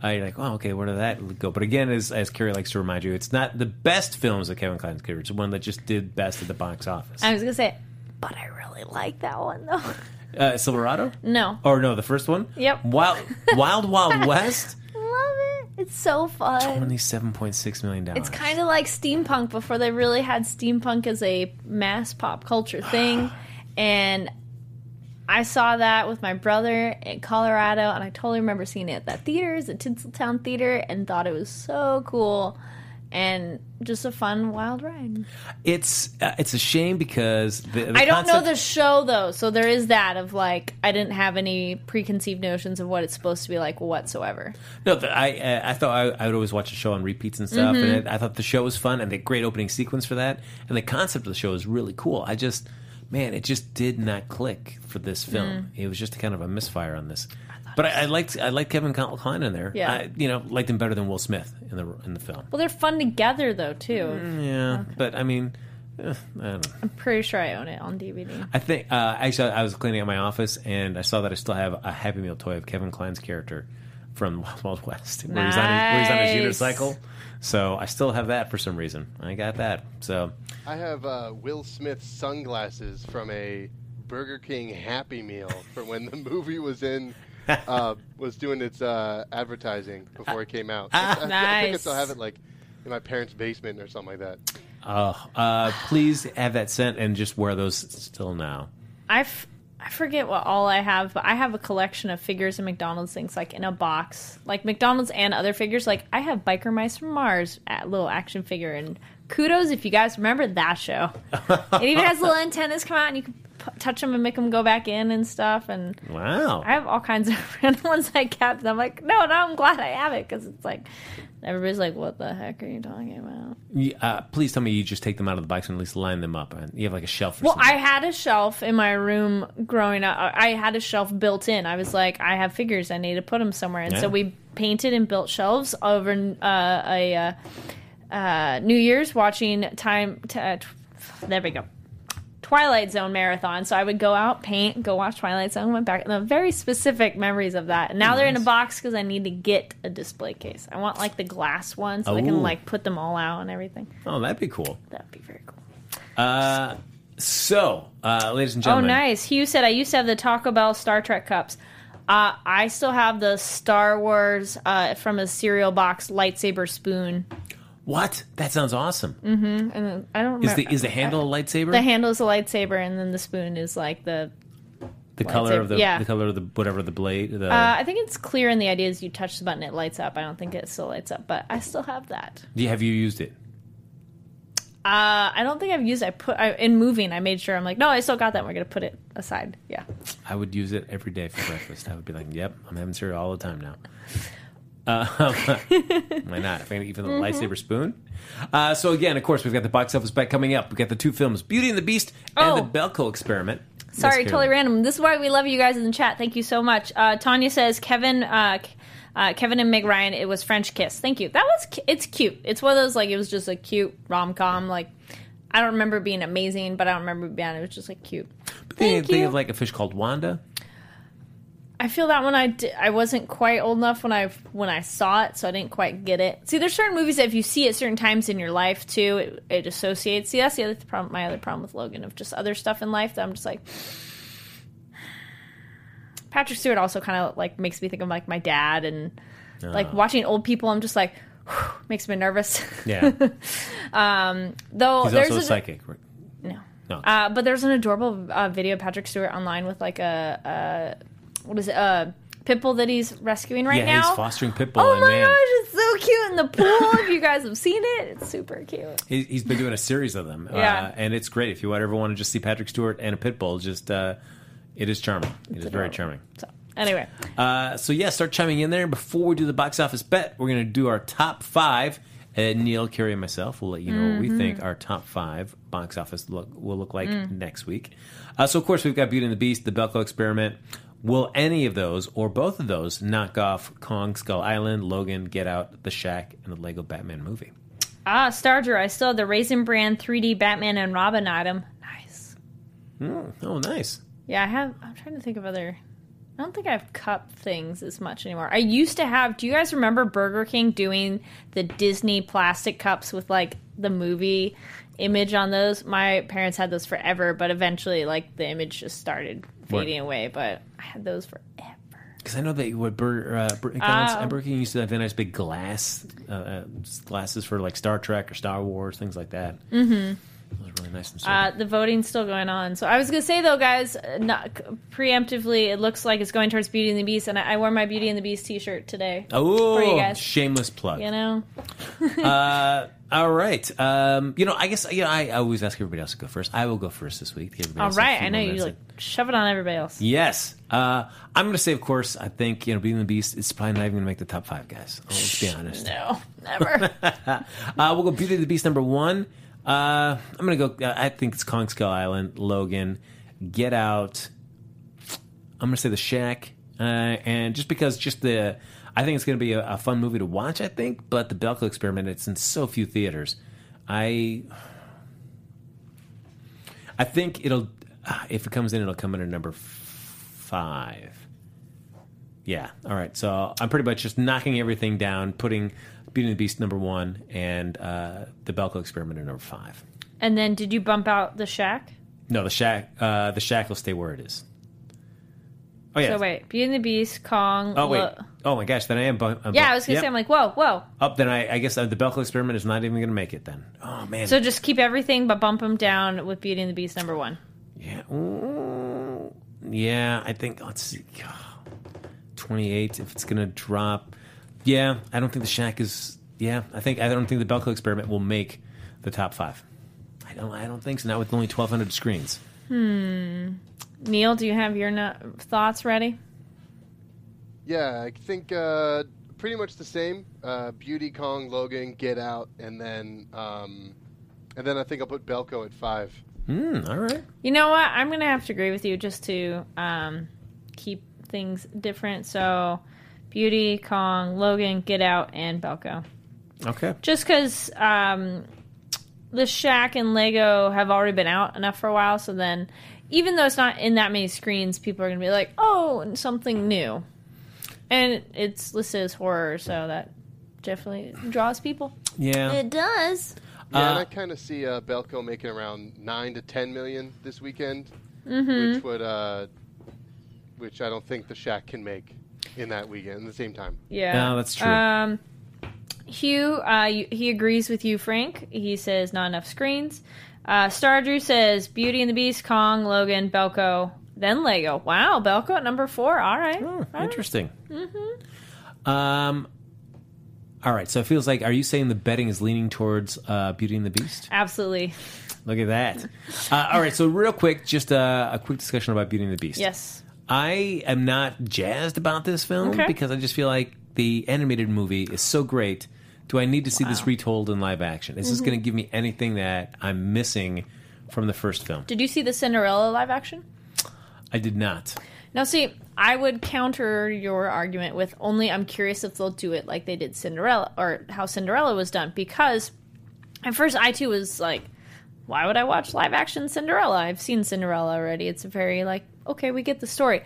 I like, oh, okay, where did that go? But again, as as Kari likes to remind you, it's not the best films that Kevin Kline's career. It's one that just did best at the box office. I was gonna say, but I really like that one though. Uh, Silverado? No. Or no, the first one? Yep. Wild Wild Wild West. Love it. It's so fun. Twenty-seven point six million dollars. It's kind of like steampunk before they really had steampunk as a mass pop culture thing. and I saw that with my brother in Colorado, and I totally remember seeing it at that theater, the Tinseltown Theater, and thought it was so cool. and just a fun wild ride. It's uh, it's a shame because the, the I don't know the show though, so there is that of like I didn't have any preconceived notions of what it's supposed to be like whatsoever. No, the, I uh, I thought I, I would always watch the show on repeats and stuff, Mhm. and I, I thought the show was fun and the great opening sequence for that, and the concept of the show is really cool. I just, man, it just did not click for this film. Mm. It was just kind of a misfire on this. But I, I liked I liked Kevin Kline in there. Yeah. I, you know, liked him better than Will Smith in the in the film. Well, they're fun together though too. Yeah, but I mean, eh, I don't know. I'm pretty sure I own it on DVD. I think uh, actually I was cleaning out my office and I saw that I still have a Happy Meal toy of Kevin Kline's character from Wild Wild West, where he's on his, where he's on his Nice. unicycle. So I still have that for some reason. I got that. So I have uh, Will Smith sunglasses from a Burger King Happy Meal from when the movie was in uh, was doing its uh, advertising before it came out. I, I think I still have it like in my parents' basement or something like that. uh, uh, please have that sent and just wear those still now. I, f- I forget what all I have, but I have a collection of figures and McDonald's things like in a box, like McDonald's and other figures. Like I have Biker Mice from Mars, a little action figure, and kudos if you guys remember that show. it even has little antennas come out and you can touch them and make them go back in and stuff. And Wow. I have all kinds of random ones I kept. And I'm like, no, no, I'm glad I have it because it's like everybody's like, what the heck are you talking about? You- Uh, please tell me you just take them out of the box and at least line them up. And you have like a shelf. Well, something. I had a shelf in my room growing up. I had a shelf built in. I was like, I have figures. I need to put them somewhere. And Yeah. so we painted and built shelves over uh, a uh, uh, New Year's watching time. T- uh, t- there we go. Twilight Zone marathon. So I would go out, paint, go watch Twilight Zone, went back. The very specific memories of that. And now they're in a box because I need to get a display case. I want like the glass one so I can like put them all out and everything. oh, that'd be cool. That'd be very cool. Uh, so, uh, ladies and gentlemen. Oh, nice. Hugh said, I used to have the Taco Bell Star Trek cups. Uh, I still have the Star Wars uh, from a cereal box lightsaber spoon. What? That sounds awesome. Mm-hmm. And then, I don't Is remember. the is the handle a lightsaber? The handle is a lightsaber, and then the spoon is like the. the color of the yeah. the color of the whatever the blade. The, Uh, I think it's clear, and the idea is you touch the button, it lights up. I don't think it still lights up, but I still have that. you, have you used it? Uh, I don't think I've used. I put I, in moving. I made sure. I'm like, no, I still got that. We're gonna put it aside. Yeah. I would use it every day for breakfast. I would be like, "Yep, I'm having cereal all the time now." Uh, why not? If even the Mhm. lightsaber spoon. Uh, so again, of course, we've got the box office bet coming up. We've got the two films, Beauty and the Beast and Oh. the Belko Experiment. Sorry, totally random. This is why we love you guys in the chat. Thank you so much. Uh, Tanya says Kevin, uh, K- uh, Kevin and Meg Ryan. It was French Kiss. Thank you. That was. cu- It's cute. It's one of those like it was just a cute rom com. Like I don't remember it being amazing, but I don't remember it being. It was just like cute. You Thank think you. of like a fish called Wanda. I feel that when I di- I wasn't quite old enough when I when I saw it, so I didn't quite get it. See, there's certain movies that if you see at certain times in your life too, it, it associates. See, that's the other problem. My other problem with Logan of just other stuff in life that I'm just like. Patrick Stewart also kind of like makes me think of like my dad and like Oh. watching old people. I'm just like makes me nervous. Yeah. um, though He's there's also a psychic. No. No. Uh, but there's an adorable uh, video of Patrick Stewart online with like a, a what is it? A pit bull that he's rescuing right yeah, now. he's fostering pit bull. oh my man, gosh, it's so cute in the pool. if you guys have seen it, it's super cute. He- he's been doing a series of them. Yeah. Uh, and it's great. If you ever want to just see Patrick Stewart and a pit bull, just uh, it is charming. It is very charming. So. Anyway, Uh, so yeah, start chiming in there. Before we do the box office bet, we're going to do our top five. Uh, Neil, Kari, and myself will let you know what we Mhm. think our top five box office look will look like Mm. next week. Uh, so of course we've got Beauty and the Beast, the Belko Experiment. Will any of those or both of those knock off Kong Skull Island, Logan, Get Out, The Shack, and the Lego Batman movie? ah, Starger, I still have the Raisin Bran 3D Batman and Robin item. Mm, oh, nice. Yeah, I have. I'm trying to think of other. I don't think I have cup things as much anymore. I used to have. Do you guys remember Burger King doing the Disney plastic cups with like the movie image on those? My parents had those forever, but eventually, like the image just started What? fading away. But I had those forever. Because I know that what Bur- uh, Bur- McDonald's Oh. and Burger King used to have very nice big glass uh, uh, glasses for like Star Trek or Star Wars things like that. Mm-hmm. It was really nice and. Uh, the voting's still going on. So I was gonna say though, guys, uh, not preemptively, it looks like it's going towards Beauty and the Beast, and I, I wore my Beauty and the Beast T-shirt today oh, for you guys. shameless plug. You know, uh, all right. Um, you know, I guess you know, I, I always ask everybody else to go first. I will go first this week. to all right. I know you like shove it on everybody else. Yes. Uh, I'm going to say, of course, I think, you know, Beauty and the Beast is probably not even going to make the top five, guys. Oh, let's be honest. No, never. uh, we'll go Beauty and the Beast number one. Uh, I'm to go, uh, I think it's Kong Skull Island, Logan, Get Out. I'm to say The Shack. Uh, and just because just the, I think it's to be a, a fun movie to watch, I think, but the Belko experiment, it's in so few theaters. I, I think it'll, uh, if it comes in, it'll come in at number five. Yeah. All right. So I'm pretty much just knocking everything down, putting Beauty and the Beast number one and uh, the Belko experiment number five. and then, did you bump out the Shack? No, the shack. Uh, the shack will stay where it is. Oh yeah. So wait, Beauty and the Beast, Kong. Oh wait. Lo- Oh my gosh. Then I am. I'm yeah, I was gonna yep. say, I'm like, whoa, whoa. Up. Then I, I guess uh, the Belko experiment is not even going to make it. Then. Oh man. So just keep everything, but bump them down with Beauty and the Beast number one. yeah. Ooh. Yeah. I think. Let's see. Twenty eight. If it's going to drop. Yeah. I don't think the shack is. Yeah. I think. I don't think the Belko experiment will make the top five. I don't. I don't think so. Not with only 1,200 screens. Hmm. Neil, do you have your no- thoughts ready? Yeah, I think uh, pretty much the same. Uh, Beauty Kong, Logan, Get Out, and then um, and then I think I'll put Belko at five. Hmm. All right. You know what? I'm gonna have to agree with you just to um, keep things different. So, Beauty, Kong, Logan, Get Out, and Belko. Okay. Just because um, the Shack and Lego have already been out enough for a while, so then even though it's not in that many screens, people are gonna be like, "Oh, something new," and it's listed as horror, so that definitely draws people. Yeah. It does. Yeah, and Uh, I kind of see uh, Belko making around nine to ten million this weekend, Mhm. which would uh, which I don't think the Shack can make in that weekend at the same time. Yeah, No, that's true. Um, Hugh, uh, you- he agrees with you, Frank. He says not enough screens. Uh, Stardrew says Beauty and the Beast, Kong, Logan, Belko, then Lego. Wow, Belko at number four. All right. All right. Interesting. Mm-hmm. Um. All right. So it feels like. Are you saying the betting is leaning towards uh, Beauty and the Beast? Absolutely. Look at that. Uh, all right. So real quick, just uh, a quick discussion about Beauty and the Beast. Yes. I am not jazzed about this film Okay. because I just feel like the animated movie is so great. Do I need to see this retold in live action? Is this Mhm. going to give me anything that I'm missing from the first film? Did you see the Cinderella live action? I did not. Now, see, I would counter your argument with only I'm curious if they'll do it like they did Cinderella or how Cinderella was done because at first I too was like, why would I watch live action Cinderella? I've seen Cinderella already. It's a very like, okay, we get the story.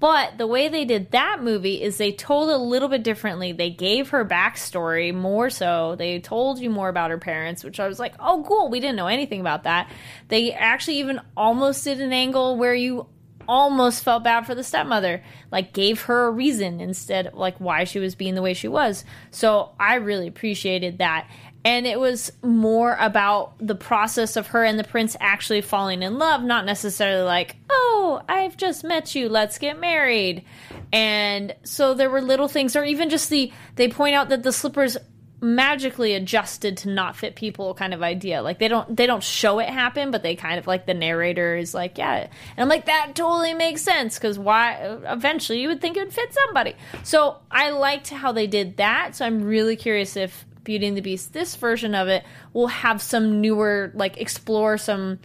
But the way they did that movie is they told a little bit differently. They gave her backstory more so. They told you more about her parents, which I was like, oh, cool. We didn't know anything about that. They actually even almost did an angle where you almost felt bad for the stepmother like gave her a reason instead of like why she was being the way she was so i really appreciated that and it was more about the process of her and the prince actually falling in love not necessarily like oh i've just met you let's get married. And so there were little things or even just the they point out that the slippers magically adjusted to not fit people kind of idea. Like they don't they don't show it happen but they kind of like the narrator is like yeah. And i'm like that totally makes sense because why eventually you would think it would fit somebody. So i liked how they did that. So i'm really curious if beauty and the beast this version of it will have some newer like explore some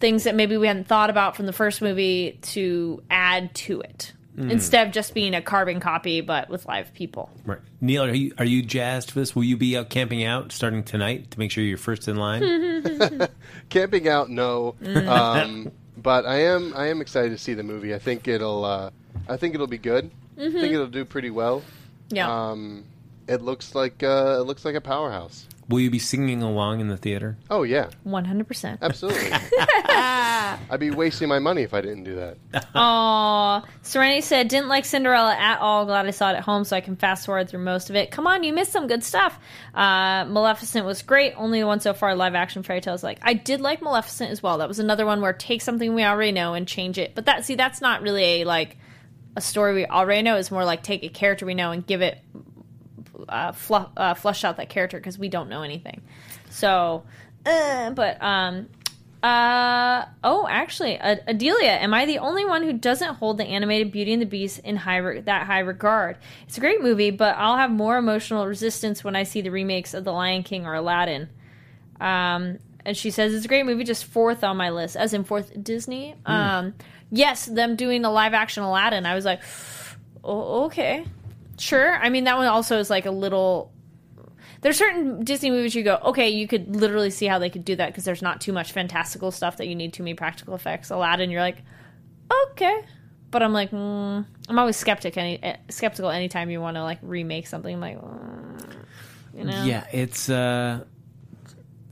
things that maybe we hadn't thought about from the first movie to add to it Mm. instead of just being a carbon copy but with live people Right. Neil, are you are you jazzed for this? Will you be out camping out starting tonight to make sure you're first in line? Camping out, no. Mm. um, but I am I am excited to see the movie. I think it'll uh, I think it'll be good. I Mhm. think it'll do pretty well. Yeah. Um, it looks like uh, it looks like a powerhouse. Will you be singing along in the theater? Oh yeah, One hundred percent. absolutely. I'd be wasting my money if I didn't do that. Aw. Serenity said, didn't like Cinderella at all. Glad I saw it at home so I can fast forward through most of it. Come on, you missed some good stuff. Uh, Maleficent was great. Only the one so far live action fairy tales like. I did like Maleficent as well. That was another one where take something we already know and change it. But that, see, that's not really a, like, a story we already know. It's more like take a character we know and give it, uh, fluff, uh, flush out that character because we don't know anything. So, uh, but, um, uh oh, actually, Ad- Adelia, am I the only one who doesn't hold the animated Beauty and the Beast in high re- that high regard? It's a great movie, but I'll have more emotional resistance when I see the remakes of The Lion King or Aladdin. Um, and she says it's a great movie, just fourth on my list, as in fourth Disney. Um, yes, them doing a live action Aladdin, I was like, oh, okay, sure. I mean, that one also is like a little there's certain Disney movies you go, okay, you could literally see how they could do that because there's not too much fantastical stuff that you need too many practical effects. Aladdin, you're like, okay, but I'm like, mm, I'm always skeptic any eh, skeptical anytime you want to like remake something. I'm like, mm, you know, Yeah, it's uh,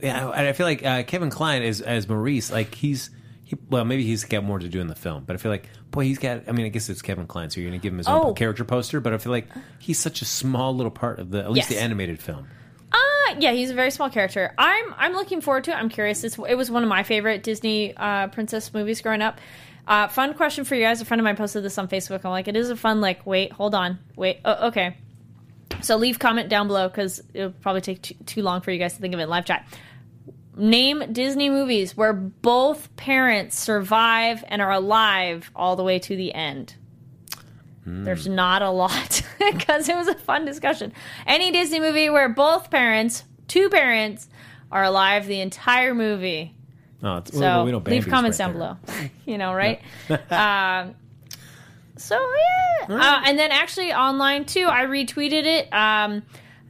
yeah. I I feel like uh, Kevin Kline is as Maurice. Like he's he. Well, maybe he's got more to do in the film, but I feel like boy, he's got. I mean, I guess it's Kevin Kline, so you're gonna give him his own Oh. character poster. But I feel like he's such a small little part of the at least Yes. the animated film. Uh, yeah, he's a very small character. I'm I'm looking forward to it. I'm curious. It's, it was one of my favorite Disney uh, princess movies growing up. Uh, fun question for you guys. A friend of mine posted this on Facebook. I'm like, it is a fun. Like, wait, hold on, wait. Oh, okay. So leave comment down below because it'll probably take too, too long for you guys to think of it in live chat. Name Disney movies where both parents survive and are alive all the way to the end. There's not a lot because it was a fun discussion. Any Disney movie where both parents, two parents, are alive the entire movie. Oh, it's, So well, we leave comments right down below. you know, right? um, so yeah, uh, and then actually online too, I retweeted it. Um,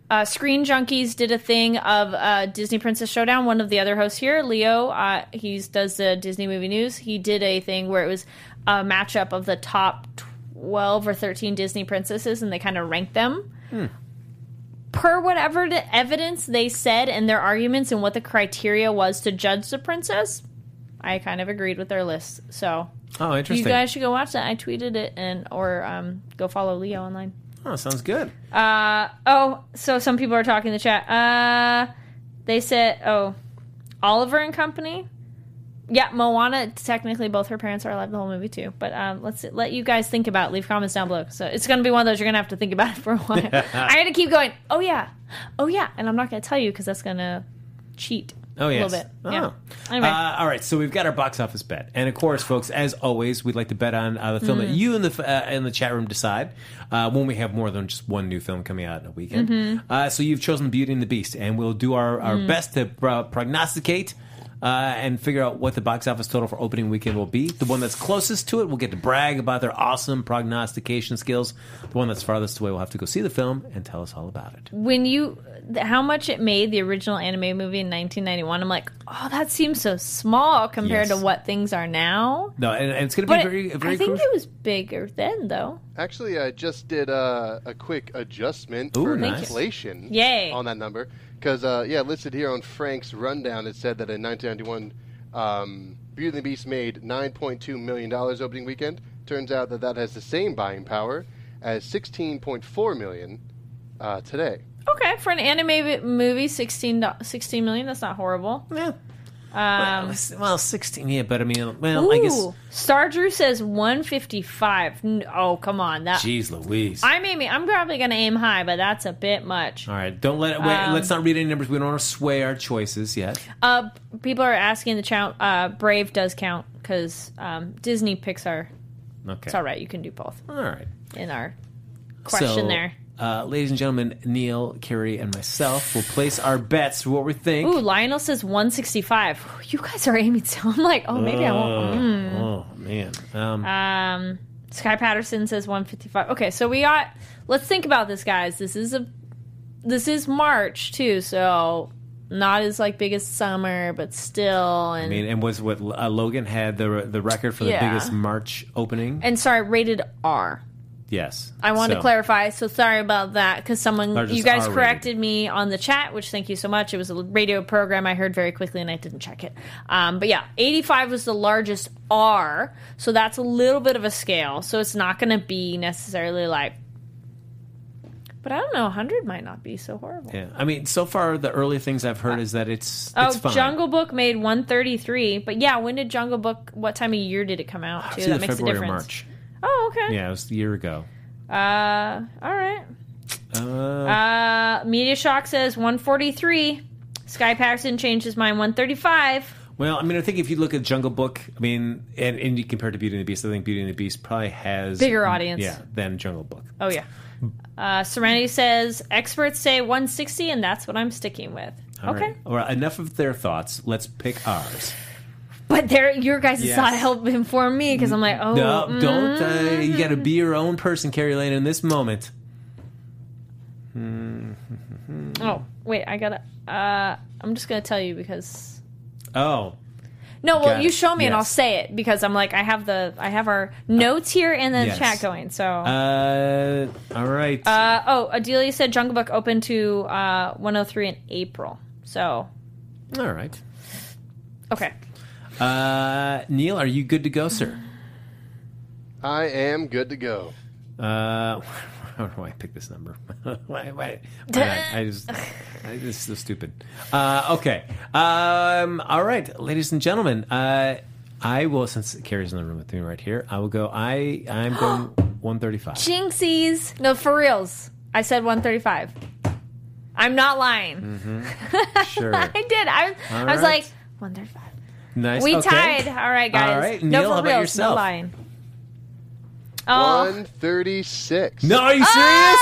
uh, Screen Junkies did a thing of uh, Disney Princess Showdown. One of the other hosts here, Leo, uh, he does the Disney movie news. He did a thing where it was a matchup of the top twelve or thirteen Disney princesses, and they kind of ranked them per whatever the evidence they said and their arguments and what the criteria was to judge the princess. I kind of agreed with their list. So Oh, interesting. you guys should go watch that. I tweeted it and or um, go follow Leo online. Oh, sounds good. Uh oh, so some people are talking in the chat. Uh they said oh Oliver and Company. Yeah, Moana. Technically, both her parents are alive the whole movie too. But um, let's let you guys think about. it. Leave comments down below. So it's gonna be one of those you're gonna have to think about it for a while. I had to keep going. Oh yeah, oh yeah, and I'm not gonna tell you because that's gonna cheat. Oh, yes. a little bit. Oh. Yeah. Anyway, Uh, all right, so we've got our box office bet, and of course, folks, as always, we'd like to bet on uh, the film Mm-hmm. that you in the uh, in the chat room decide uh, when we have more than just one new film coming out in a weekend. Mm-hmm. Uh, so you've chosen Beauty and the Beast, and we'll do our, our Mm. best to uh, prognosticate. Uh, and figure out what the box office total for opening weekend will be. The one that's closest to it will get to brag about their awesome prognostication skills. The one that's farthest away will have to go see the film and tell us all about it. when you how much it made the original anime movie in 1991, I'm like, oh, that seems so small compared Yes. to what things are now. No, and, and it's going to But be very, very I think crucial. it was bigger then, though. Actually, I just did uh, a quick adjustment Ooh, for nice. inflation Yay. on that number. Because, uh, yeah, listed here on Frank's rundown, it said that in 1991, um, Beauty and the Beast made $9.2 million opening weekend. Turns out that that has the same buying power as 16.4 million uh, today. Okay, for an anime movie, 16, do- 16 million. That's not horrible. Yeah. Um, well, well, 16, yeah, but I mean, well, I guess. Star Drew says 155. Oh, come on. That Jeez Louise. I may be, I'm probably going to aim high, but that's a bit much. All right, don't let it. Wait, Um, let's not read any numbers. We don't want to sway our choices yet. Uh, people are asking the count. Uh, Brave does count because um, Disney, Pixar. Okay. It's all right. You can do both All right. in our question So, there. Uh, ladies and gentlemen, Neil, Kari, and myself will place our bets for what we think. Ooh, Lionel says 165. You guys are aiming so. I'm like, oh, maybe I won't. mm. Oh, man. Um, Um, Sky Patterson says 155. Okay, so we got. Let's think about this, guys. This is a. This is March too, so not as like big as summer, but still. And I mean, and was what uh, Logan had the the record for the Yeah. biggest March opening? and sorry, rated R. Yes. I wanted So- to clarify, so sorry about that because someone, Largest you guys R-rated. corrected me on the chat, which thank you so much. It was a radio program I heard very quickly and I didn't check it. Um, but yeah, 85 was the largest R, so that's a little bit of a scale. So it's not going to be necessarily like, but I don't know, 100 might not be so horrible. Yeah. I mean, so far the early things I've heard is that it's Oh, it's. Jungle Book made 133, but yeah, when did Jungle Book? What time of year did it come out? It's Too that makes February a difference. March. Oh, okay. Yeah, it was a year ago. Uh, all right. Uh, Uh, Media Shock says 143. Sky Paxton changed his mind 135. well, I mean, I think if you look at Jungle Book, I mean, and, and you compare it to Beauty and the Beast, I think Beauty and the Beast probably has Bigger audience. Yeah, than Jungle Book. Oh yeah. Uh, Serenity says experts say 160, and that's what I'm sticking with. All okay, right. All right. Enough of their thoughts. Let's pick ours. But there, your guys' Yes. thought help inform me because I'm like, oh, no, mm. don't. Uh, you got to be your own person, Kari Lane, in this moment. Oh, wait, I gotta. Uh, I'm just gonna tell you because. Oh, No, well, you show me and I'll say it because I'm like, I have the, I have our notes here and the Yes. chat going. So. uh, all right. Uh, oh, Adelia said Jungle Book opened to uh, 103 in April. So, all right. okay. Uh, Neil, are you good to go, sir? I am good to go. Uh, how do I pick this number? why, why, why? I just, I, this is so stupid. Uh, okay. Um, all right, ladies and gentlemen. Uh, I will, since Kari's in the room with me right here, I will go. I, I'm going 135. Jinxies. No, for reals. I said 135. I'm not lying. Mm-hmm. Sure. I did. I, All I was right. like, 135. Nice. We okay. tied. All right, guys. All right, no, for how about reals. yourself? No lying. Oh. 136. No, are you serious?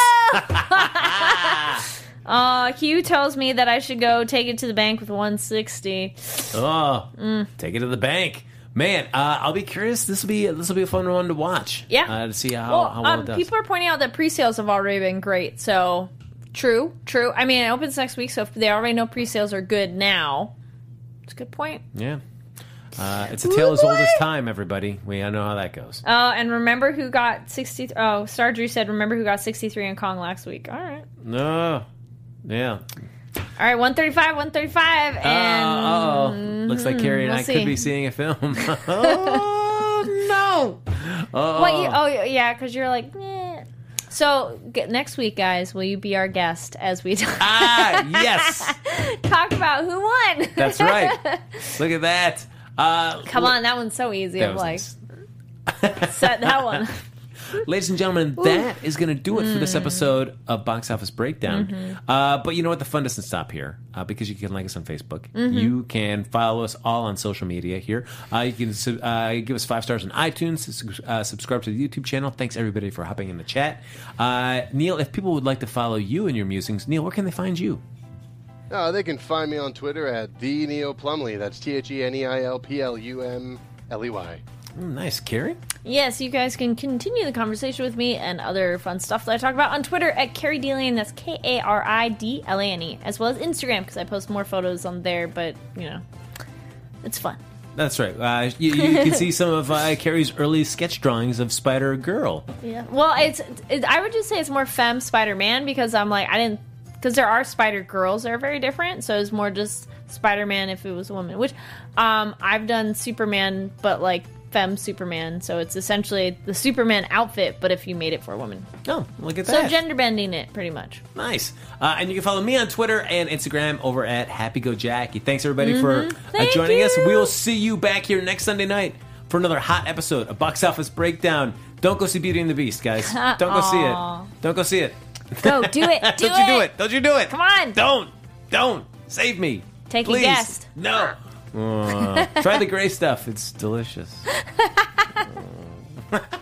Uh, Hugh tells me that I should go take it to the bank with 160. Oh, Mm. take it to the bank, man. Uh, I'll be curious. This will be this will be a fun one to watch. Yeah. uh, to see how well, how well um, it does. people are pointing out that pre-sales have already been great. So, true, true. I mean, it opens next week, so if they already know pre-sales are good now, it's a good point. yeah, uh, it's a tale as old as time. Everybody, we all know how that goes. Oh, and remember who got 60? Oh, Stardrew said, remember who got 63 in Kong last week. All right. No, yeah. All right, 135, 135. And oh, looks like Kari and we'll I see. could be seeing a film. oh no! Oh, What you, oh, yeah, because you're like, eh. So, g- next week, guys, will you be our guest as we talk, ah, yes, talk about who won? that's right. Look at that. Uh, Come on, that one's so easy. That I'm was like, set that one. Ladies and gentlemen, that is going to do it for this Mm. episode of Box Office Breakdown. Mhm. Uh, but you know what? The fun doesn't stop here uh, because you can like us on Facebook. Mhm. You can follow us all on social media here. Uh, you can uh, give us five stars on iTunes, uh, subscribe to the YouTube channel. Thanks everybody for hopping in the chat. Uh, Neil, if people would like to follow you and your musings, Neil, where can they find you? Uh, they can find me on Twitter at the Neil Plumley. That's T H E N E I L P L U M L E Y. Oh, nice, Kari. Yes, you guys can continue the conversation with me and other fun stuff that I talk about on Twitter at Kari D Lane. That's K A R I D L A N E, as well as Instagram because I post more photos on there. But you know, it's fun. That's right. Uh, you, you can see some of uh, Kari's early sketch drawings of Spider Girl. Yeah. Well, it's it, I would just say it's more femme Spider Man because I'm like I didn't because there are Spider Girls that are very different. So it's more just Spider Man if it was a woman. Which um I've done Superman, but like femme Superman. So it's essentially the Superman outfit, but if you made it for a woman. Oh, look at that. So gender bending it pretty much. Nice. Uh, and you can follow me on Twitter and Instagram over at Happy Go Jackie. Thanks everybody for Mhm. uh, Thank joining us. We will see you back here next Sunday night for another hot episode of Box Office Breakdown. Don't go see Beauty and the Beast, guys. Don't go see it. Don't go see it. Go do it. Do Don't you do it. Don't you do it. Come on. Don't. Don't. Save me. Take a Please. guess. No. Uh, try the gray stuff. It's delicious.